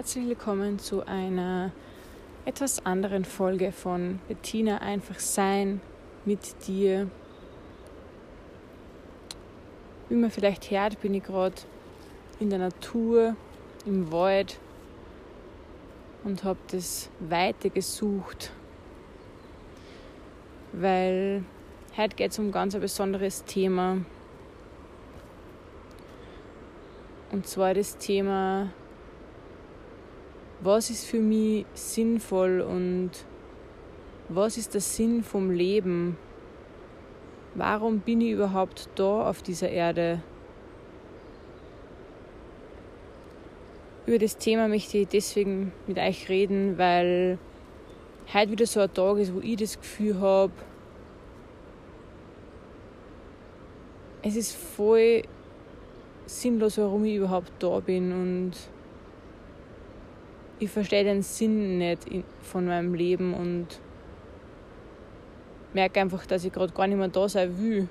Herzlich willkommen zu einer etwas anderen Folge von Bettina einfach sein mit dir. Wie man vielleicht hört, bin ich gerade in der Natur, im Wald und habe das Weite gesucht, weil heute geht es um ein ganz besonderes Thema. Und zwar das Thema was ist für mich sinnvoll und was ist der Sinn vom Leben? Warum bin ich überhaupt da auf dieser Erde? Über das Thema möchte ich deswegen mit euch reden, weil heute wieder so ein Tag ist, wo ich das Gefühl habe, es ist voll sinnlos, warum ich überhaupt da bin und ich verstehe den Sinn nicht von meinem Leben und merke einfach, dass ich gerade gar nicht mehr da sein will.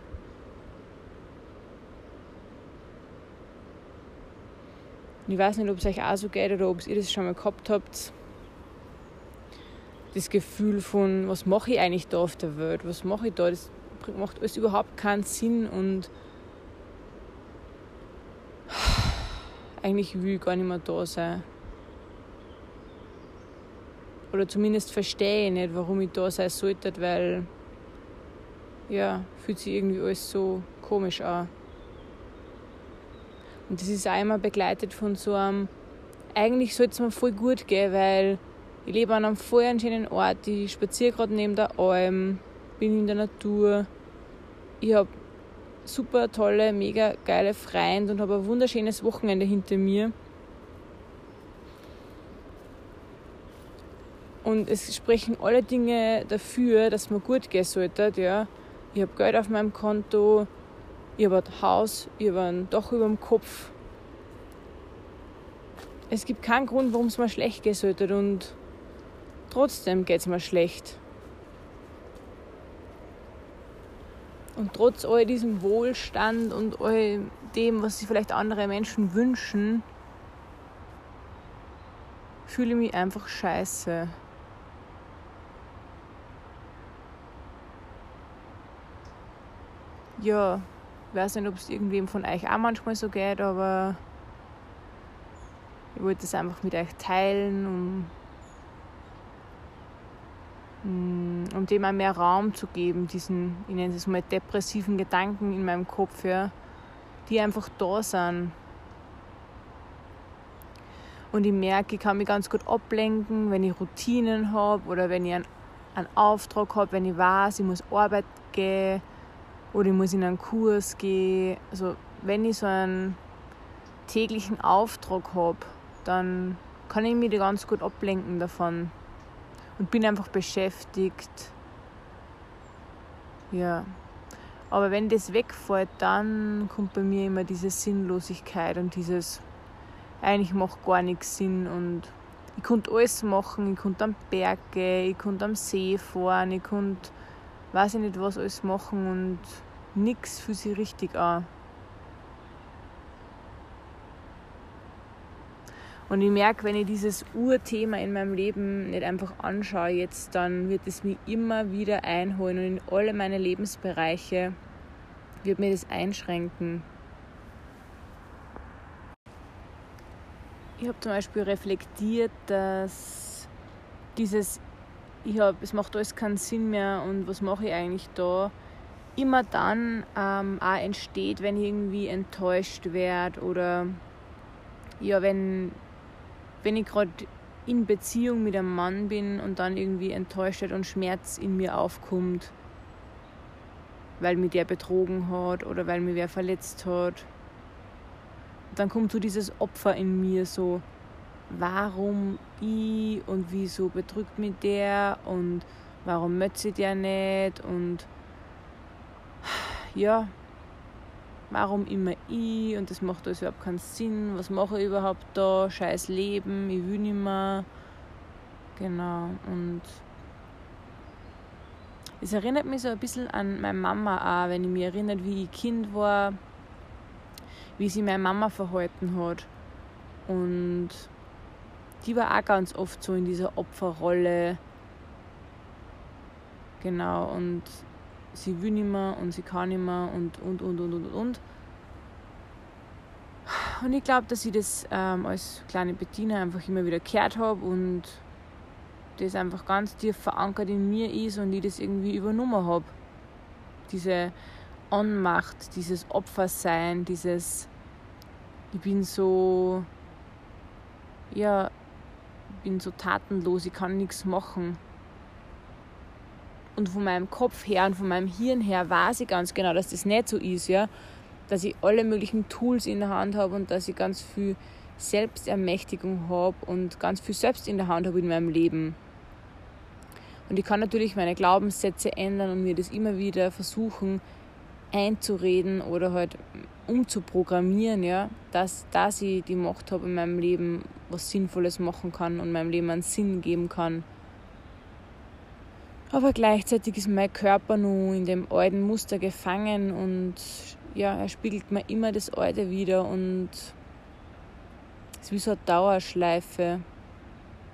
ich weiß nicht, ob es euch auch so geht oder ob ihr das schon mal gehabt habt. Das Gefühl von, was mache ich eigentlich da auf der Welt? Was mache ich da? Das macht alles überhaupt keinen Sinn und eigentlich will ich gar nicht mehr da sein. Oder zumindest verstehe ich nicht, warum ich da sein sollte, weil ja, fühlt sich irgendwie alles so komisch an. Und das ist auch immer begleitet von so einem, eigentlich sollte es mir voll gut gehen, weil ich lebe an einem voll schönen Ort, ich spaziere gerade neben der Alm, bin in der Natur, ich habe super tolle, mega geile Freunde und habe ein wunderschönes Wochenende hinter mir. Und es sprechen alle Dinge dafür, dass man gut gehen sollte. Ja. Ich habe Geld auf meinem Konto, ich habe ein Haus, ich habe ein Dach über dem Kopf. Es gibt keinen Grund, warum es mir schlecht gehen sollte. Und trotzdem geht es mir schlecht. Und trotz all diesem Wohlstand und all dem, was sich vielleicht andere Menschen wünschen, fühle ich mich einfach scheiße. Ja, ich weiß nicht, ob es irgendwem von euch auch manchmal so geht, aber ich wollte es einfach mit euch teilen, um, mm, um dem auch mehr Raum zu geben, diesen, ich nenne es mal depressiven Gedanken in meinem Kopf, ja, die einfach da sind. Und ich merke, ich kann mich ganz gut ablenken, wenn ich Routinen habe oder wenn ich einen, einen Auftrag habe, wenn ich weiß, ich muss Arbeit gehen oder ich muss in einen Kurs gehen. Also wenn ich so einen täglichen Auftrag habe, dann kann ich mich ganz gut ablenken davon und bin einfach beschäftigt. Ja. Aber wenn das wegfällt, dann kommt bei mir immer diese Sinnlosigkeit und dieses, eigentlich macht gar nichts Sinn und ich konnte alles machen, ich konnte am Berg gehen, ich konnte am See fahren, ich konnte weiß ich nicht was alles machen und nichts für sie richtig an. Und ich merke, wenn ich dieses Urthema in meinem Leben nicht einfach anschaue jetzt, dann wird es mich immer wieder einholen und in alle meine Lebensbereiche wird mir das einschränken. Ich habe zum Beispiel reflektiert, dass dieses ich habe, es macht alles keinen Sinn mehr und was mache ich eigentlich da, immer dann ähm, auch entsteht, wenn ich irgendwie enttäuscht werde oder ja, wenn, wenn ich gerade in Beziehung mit einem Mann bin und dann irgendwie enttäuscht wird und Schmerz in mir aufkommt, weil mich der betrogen hat oder weil mich wer verletzt hat. Dann kommt so dieses Opfer in mir so, warum ich und wieso betrügt mich der und warum möchte der nicht und ja, warum immer ich und das macht alles überhaupt keinen Sinn, was mache ich überhaupt da, scheiß Leben, ich will nicht mehr. Genau, und es erinnert mich so ein bisschen an meine Mama auch, wenn ich mich erinnert, wie ich Kind war, wie sich meine Mama verhalten hat. Und die war auch ganz oft so in dieser Opferrolle. Genau, und sie will nicht mehr und sie kann nicht mehr und, und, und, und, und, und. Und ich glaube, dass ich das ähm, als kleine Bettina einfach immer wieder gehört habe und das einfach ganz tief verankert in mir ist und ich das irgendwie übernommen habe. Diese Anmacht, dieses Opfersein, dieses ich bin so ja, bin so tatenlos, ich kann nichts machen. Und von meinem Kopf her und von meinem Hirn her weiß ich ganz genau, dass das nicht so ist, ja. Dass ich alle möglichen Tools in der Hand habe und dass ich ganz viel Selbstermächtigung habe und ganz viel selbst in der Hand habe in meinem Leben. Und ich kann natürlich meine Glaubenssätze ändern und mir das immer wieder versuchen einzureden oder halt umzuprogrammieren, ja, dass, dass ich die Macht habe in meinem Leben, was Sinnvolles machen kann und meinem Leben einen Sinn geben kann. Aber gleichzeitig ist mein Körper nun in dem alten Muster gefangen und ja, er spiegelt mir immer das Alte wieder und es ist wie so eine Dauerschleife.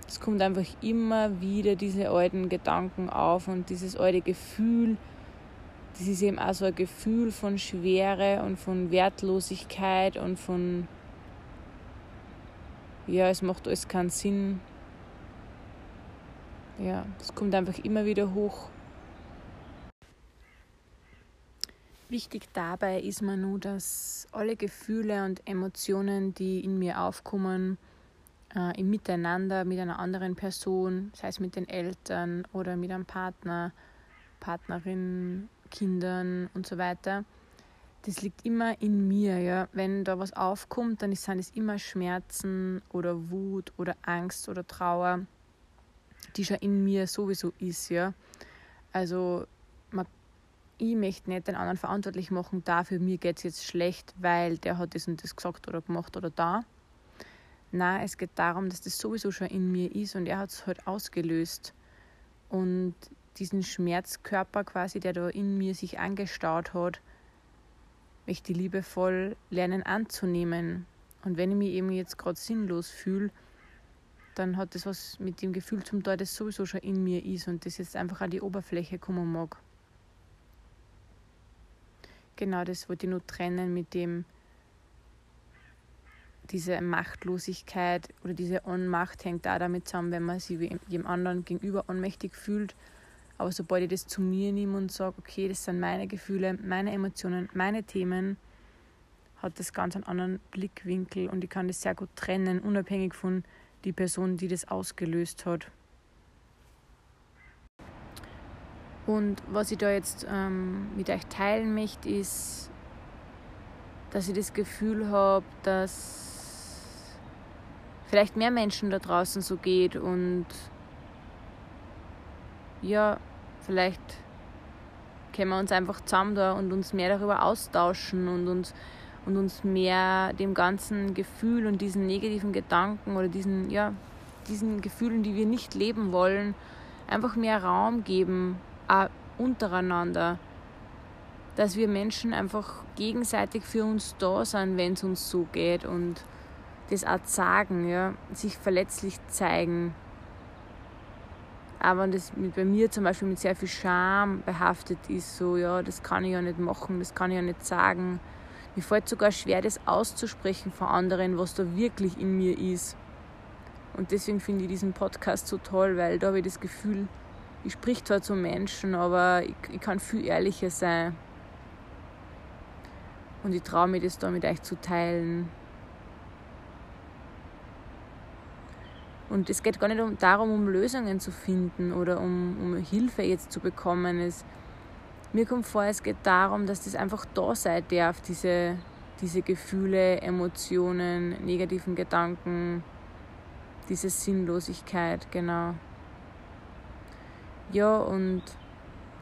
Es kommt einfach immer wieder diese alten Gedanken auf und dieses alte Gefühl, das ist eben auch so ein Gefühl von Schwere und von Wertlosigkeit und von, ja, es macht alles keinen Sinn. Ja, das kommt einfach immer wieder hoch. Wichtig dabei ist mir nur, dass alle Gefühle und Emotionen, die in mir aufkommen, äh, im Miteinander mit einer anderen Person, sei es mit den Eltern oder mit einem Partner, Partnerin, Kindern und so weiter, das liegt immer in mir. Ja? Wenn da was aufkommt, dann sind es immer Schmerzen oder Wut oder Angst oder Trauer, die schon in mir sowieso ist. Ja? Also man, ich möchte nicht den anderen verantwortlich machen, dafür mir geht es jetzt schlecht, weil der hat das und das gesagt oder gemacht oder da. Nein, es geht darum, dass das sowieso schon in mir ist und er hat es halt ausgelöst. Und diesen Schmerzkörper quasi, der da in mir sich angestaut hat, möchte liebevoll lernen anzunehmen. Und wenn ich mich eben jetzt gerade sinnlos fühle, dann hat das was mit dem Gefühl zum Teil, das sowieso schon in mir ist und das jetzt einfach an die Oberfläche kommen mag. Genau das wollte ich nur trennen mit dem, diese Machtlosigkeit oder diese Ohnmacht hängt da damit zusammen, wenn man sich jedem anderen gegenüber ohnmächtig fühlt aber sobald ich das zu mir nehme und sage, okay, das sind meine Gefühle, meine Emotionen, meine Themen, hat das ganz einen anderen Blickwinkel und ich kann das sehr gut trennen, unabhängig von die Person, die das ausgelöst hat. Und was ich da jetzt ähm, mit euch teilen möchte, ist, dass ich das Gefühl habe, dass vielleicht mehr Menschen da draußen so geht und ja, vielleicht können wir uns einfach zusammen da und uns mehr darüber austauschen und uns, und uns mehr dem ganzen Gefühl und diesen negativen Gedanken oder diesen, ja, diesen Gefühlen, die wir nicht leben wollen, einfach mehr Raum geben, auch untereinander. Dass wir Menschen einfach gegenseitig für uns da sind, wenn es uns so geht und das auch sagen, ja, sich verletzlich zeigen aber das mit, bei mir zum Beispiel mit sehr viel Scham behaftet ist, so, ja, das kann ich ja nicht machen, das kann ich ja nicht sagen. Mir fällt sogar schwer, das auszusprechen vor anderen, was da wirklich in mir ist. Und deswegen finde ich diesen Podcast so toll, weil da habe ich das Gefühl, ich sprich zwar zu Menschen, aber ich, ich kann viel ehrlicher sein. Und ich traue mir das da mit euch zu teilen. Und es geht gar nicht um, darum, um Lösungen zu finden oder um, um Hilfe jetzt zu bekommen. Es, mir kommt vor, es geht darum, dass das einfach da sein darf, diese, diese Gefühle, Emotionen, negativen Gedanken, diese Sinnlosigkeit, genau. Ja, und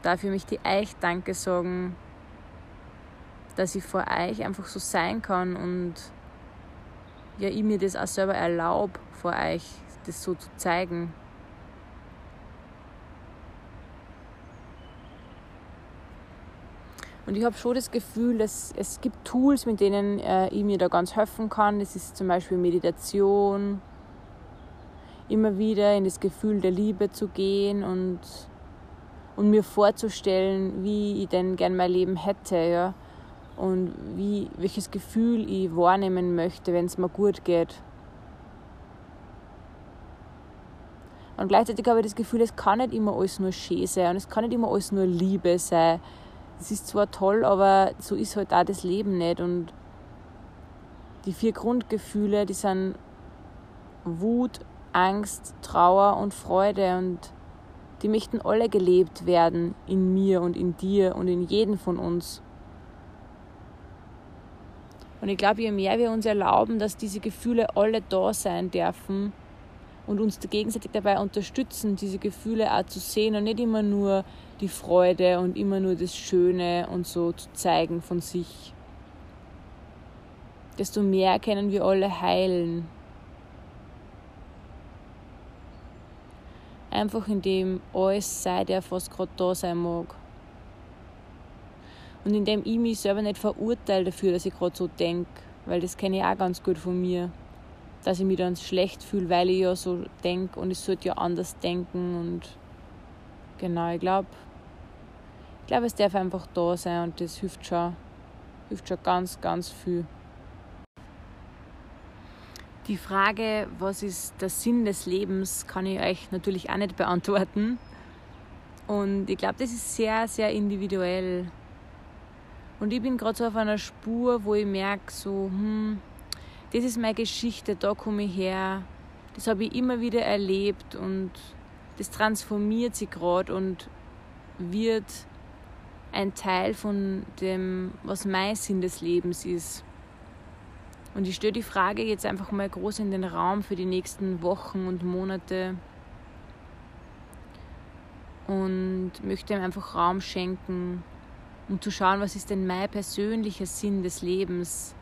dafür möchte ich euch Danke sagen, dass ich vor euch einfach so sein kann und ja, ich mir das auch selber erlaube, vor euch das so zu zeigen. Und ich habe schon das Gefühl, dass es gibt Tools, mit denen äh, ich mir da ganz helfen kann. Das ist zum Beispiel Meditation. immer wieder in das Gefühl der Liebe zu gehen und, und mir vorzustellen, wie ich denn gern mein Leben hätte, ja. Und wie, welches Gefühl ich wahrnehmen möchte, wenn es mir gut geht. Und gleichzeitig habe ich das Gefühl, es kann nicht immer alles nur schön sein und es kann nicht immer alles nur Liebe sein. Es ist zwar toll, aber so ist halt auch das Leben nicht. Und die vier Grundgefühle, die sind Wut, Angst, Trauer und Freude und die möchten alle gelebt werden in mir und in dir und in jedem von uns. Und ich glaube, je mehr wir uns erlauben, dass diese Gefühle alle da sein dürfen und uns gegenseitig dabei unterstützen, diese Gefühle auch zu sehen und nicht immer nur die Freude und immer nur das Schöne und so zu zeigen von sich, desto mehr können wir alle heilen. Einfach indem alles sei darf, was gerade da sein mag. Und indem ich mich selber nicht verurteile dafür, dass ich gerade so denke, weil das kenne ich auch ganz gut von mir, dass ich mich dann schlecht fühle, weil ich ja so denke und ich sollte ja anders denken und genau, ich glaube, ich glaube, es darf einfach da sein und das hilft schon, hilft schon ganz, ganz viel. Die Frage, was ist der Sinn des Lebens, kann ich euch natürlich auch nicht beantworten. Und ich glaube, das ist sehr, sehr individuell. Und ich bin gerade so auf einer Spur, wo ich merke, so, hm, das ist meine Geschichte, da komme ich her. Das habe ich immer wieder erlebt und das transformiert sich gerade und wird ein Teil von dem, was mein Sinn des Lebens ist. Und ich stelle die Frage jetzt einfach mal groß in den Raum für die nächsten Wochen und Monate und möchte ihm einfach Raum schenken, um zu schauen, was ist denn mein persönlicher Sinn des Lebens.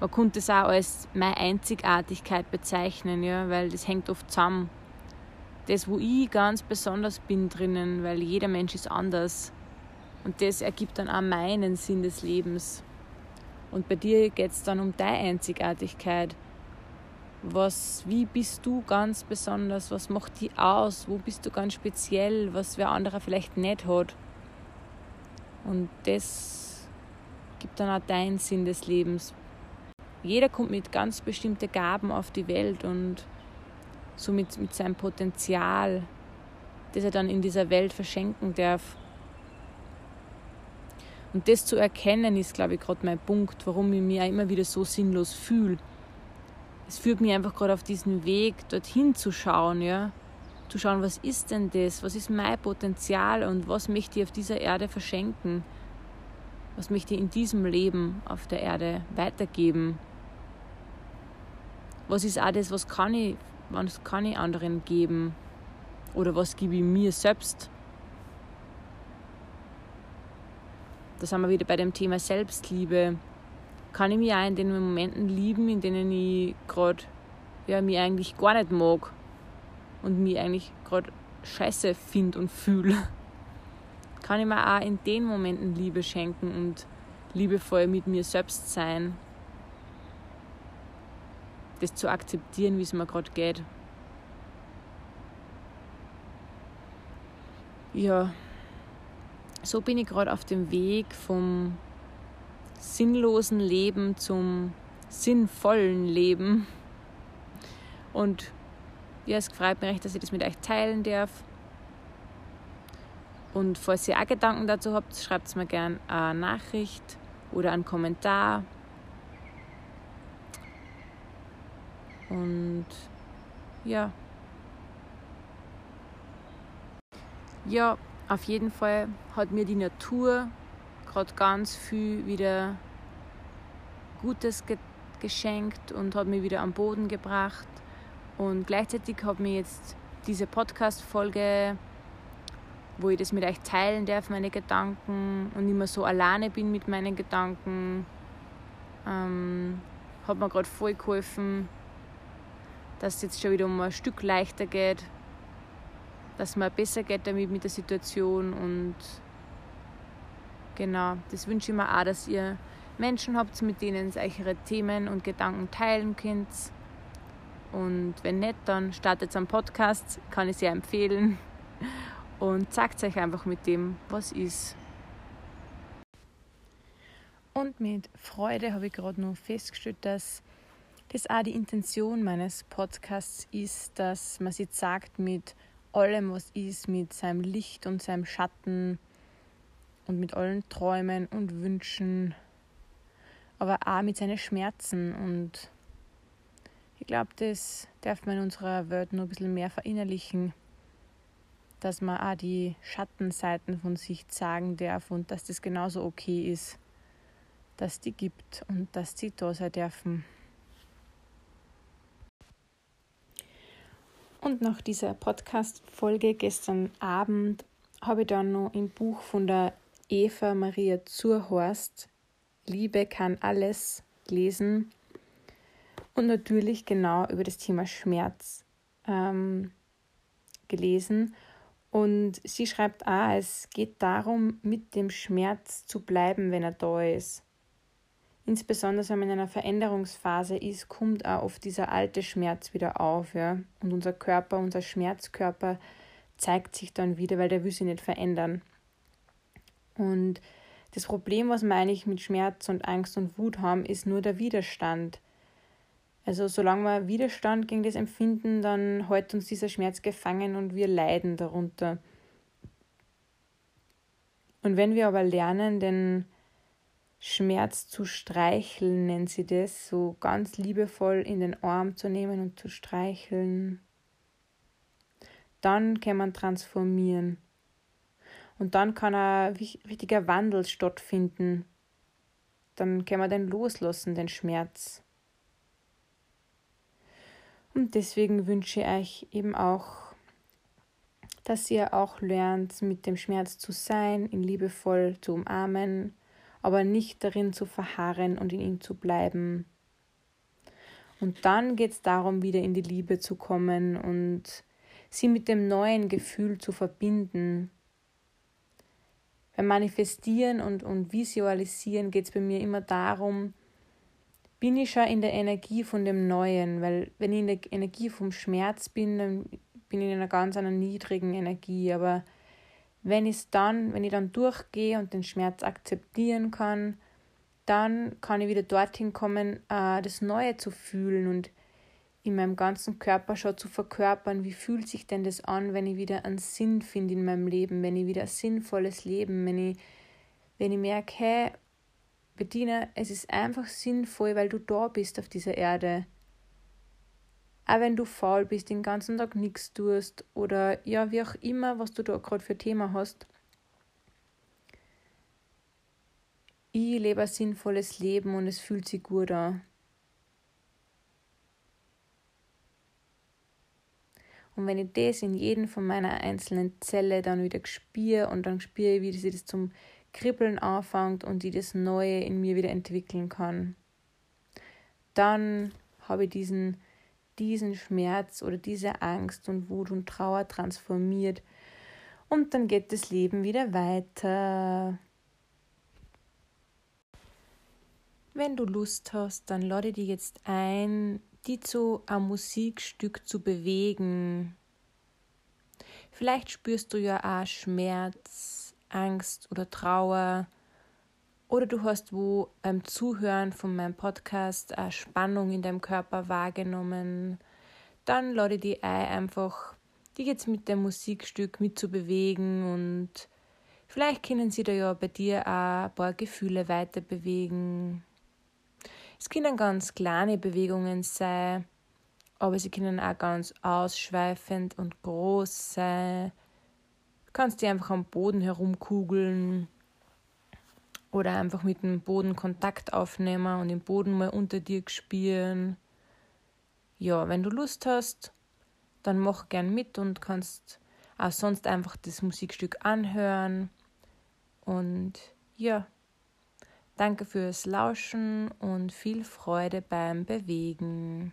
Man könnte es auch als meine Einzigartigkeit bezeichnen, ja, weil das hängt oft zusammen. Das, wo ich ganz besonders bin drinnen, weil jeder Mensch ist anders. Und das ergibt dann auch meinen Sinn des Lebens. Und bei dir geht es dann um deine Einzigartigkeit. Was, wie bist du ganz besonders? Was macht dich aus? Wo bist du ganz speziell, was wer anderer vielleicht nicht hat? Und das gibt dann auch deinen Sinn des Lebens. Jeder kommt mit ganz bestimmten Gaben auf die Welt und somit mit seinem Potenzial, das er dann in dieser Welt verschenken darf. Und das zu erkennen, ist, glaube ich, gerade mein Punkt, warum ich mich auch immer wieder so sinnlos fühle. Es führt mich einfach gerade auf diesen Weg, dorthin zu schauen, ja. Zu schauen, was ist denn das? Was ist mein Potenzial und was möchte ich auf dieser Erde verschenken? Was möchte ich in diesem Leben auf der Erde weitergeben? Was ist auch das, was kann ich, was kann ich anderen geben? Oder was gebe ich mir selbst? da sind wir wieder bei dem Thema Selbstliebe. Kann ich mich auch in den Momenten lieben, in denen ich gerade ja, mich eigentlich gar nicht mag und mich eigentlich gerade scheiße finde und fühle? Kann ich mir auch in den Momenten Liebe schenken und liebevoll mit mir selbst sein? Das zu akzeptieren, wie es mir gerade geht. Ja, so bin ich gerade auf dem Weg vom sinnlosen Leben zum sinnvollen Leben. Und ja, es freut mich recht, dass ich das mit euch teilen darf. Und falls ihr auch Gedanken dazu habt, schreibt es mir gerne eine Nachricht oder einen Kommentar. Und ja. Ja, auf jeden Fall hat mir die Natur gerade ganz viel wieder Gutes ge geschenkt und hat mich wieder am Boden gebracht. Und gleichzeitig hat mir jetzt diese Podcast-Folge, wo ich das mit euch teilen darf, meine Gedanken und mehr so alleine bin mit meinen Gedanken, ähm, hat mir gerade voll geholfen, dass es jetzt schon wieder um ein Stück leichter geht dass mir besser geht damit mit der Situation und genau, das wünsche ich mir auch, dass ihr Menschen habt, mit denen ihr eure Themen und Gedanken teilen könnt und wenn nicht, dann startet am Podcast, kann ich sehr empfehlen und zeigt euch einfach mit dem, was ist. Und mit Freude habe ich gerade nur festgestellt, dass das auch die Intention meines Podcasts ist, dass man sich sagt mit allem, was ist, mit seinem Licht und seinem Schatten und mit allen Träumen und Wünschen, aber auch mit seinen Schmerzen. Und ich glaube, das darf man in unserer Welt nur ein bisschen mehr verinnerlichen, dass man auch die Schattenseiten von sich sagen darf und dass das genauso okay ist, dass die gibt und dass sie da sein dürfen. Und nach dieser Podcast-Folge gestern Abend habe ich dann noch im Buch von der Eva Maria Zurhorst Liebe kann alles lesen und natürlich genau über das Thema Schmerz ähm, gelesen. Und sie schreibt auch, es geht darum, mit dem Schmerz zu bleiben, wenn er da ist. Insbesondere wenn man in einer Veränderungsphase ist, kommt auch oft dieser alte Schmerz wieder auf. Ja? Und unser Körper, unser Schmerzkörper zeigt sich dann wieder, weil der will sich nicht verändern. Und das Problem, was wir eigentlich mit Schmerz und Angst und Wut haben, ist nur der Widerstand. Also solange wir Widerstand gegen das empfinden, dann hält uns dieser Schmerz gefangen und wir leiden darunter. Und wenn wir aber lernen, den Schmerz zu streicheln, nennt sie das, so ganz liebevoll in den Arm zu nehmen und zu streicheln, dann kann man transformieren. Und dann kann ein richtiger Wandel stattfinden. Dann kann man den loslassen, den Schmerz. Und deswegen wünsche ich euch eben auch, dass ihr auch lernt, mit dem Schmerz zu sein, ihn liebevoll zu umarmen aber nicht darin zu verharren und in ihm zu bleiben. Und dann geht es darum, wieder in die Liebe zu kommen und sie mit dem neuen Gefühl zu verbinden. Beim Manifestieren und, und Visualisieren geht es bei mir immer darum, bin ich schon in der Energie von dem Neuen, weil wenn ich in der Energie vom Schmerz bin, dann bin ich in einer ganz einer niedrigen Energie, aber wenn ich dann, wenn ich dann durchgehe und den Schmerz akzeptieren kann, dann kann ich wieder dorthin kommen, äh, das Neue zu fühlen und in meinem ganzen Körper schon zu verkörpern, wie fühlt sich denn das an, wenn ich wieder einen Sinn finde in meinem Leben, wenn ich wieder ein sinnvolles Leben, wenn ich, wenn ich merke, hey, Bettina, es ist einfach sinnvoll, weil du da bist auf dieser Erde. Auch wenn du faul bist, den ganzen Tag nichts tust oder ja, wie auch immer, was du da gerade für Thema hast. Ich lebe ein sinnvolles Leben und es fühlt sich gut an. Und wenn ich das in jedem von meiner einzelnen Zelle dann wieder spüre und dann spüre, wie sich das zum Kribbeln anfängt und ich das Neue in mir wieder entwickeln kann, dann habe ich diesen diesen Schmerz oder diese Angst und Wut und Trauer transformiert und dann geht das Leben wieder weiter. Wenn du Lust hast, dann lade dich jetzt ein, die zu einem Musikstück zu bewegen. Vielleicht spürst du ja auch Schmerz, Angst oder Trauer oder du hast wo beim Zuhören von meinem Podcast eine Spannung in deinem Körper wahrgenommen. Dann lade die ein, einfach die jetzt mit dem Musikstück mitzubewegen und vielleicht können sie da ja bei dir auch ein paar Gefühle weiter bewegen. Es können ganz kleine Bewegungen sein, aber sie können auch ganz ausschweifend und groß sein. Du kannst die einfach am Boden herumkugeln oder einfach mit dem Boden Kontakt aufnehmen und den Boden mal unter dir spüren. Ja, wenn du Lust hast, dann mach gern mit und kannst auch sonst einfach das Musikstück anhören. Und ja, danke fürs Lauschen und viel Freude beim Bewegen.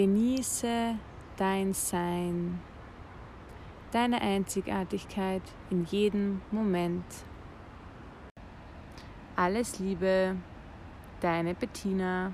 Genieße dein Sein, deine Einzigartigkeit in jedem Moment. Alles Liebe, deine Bettina.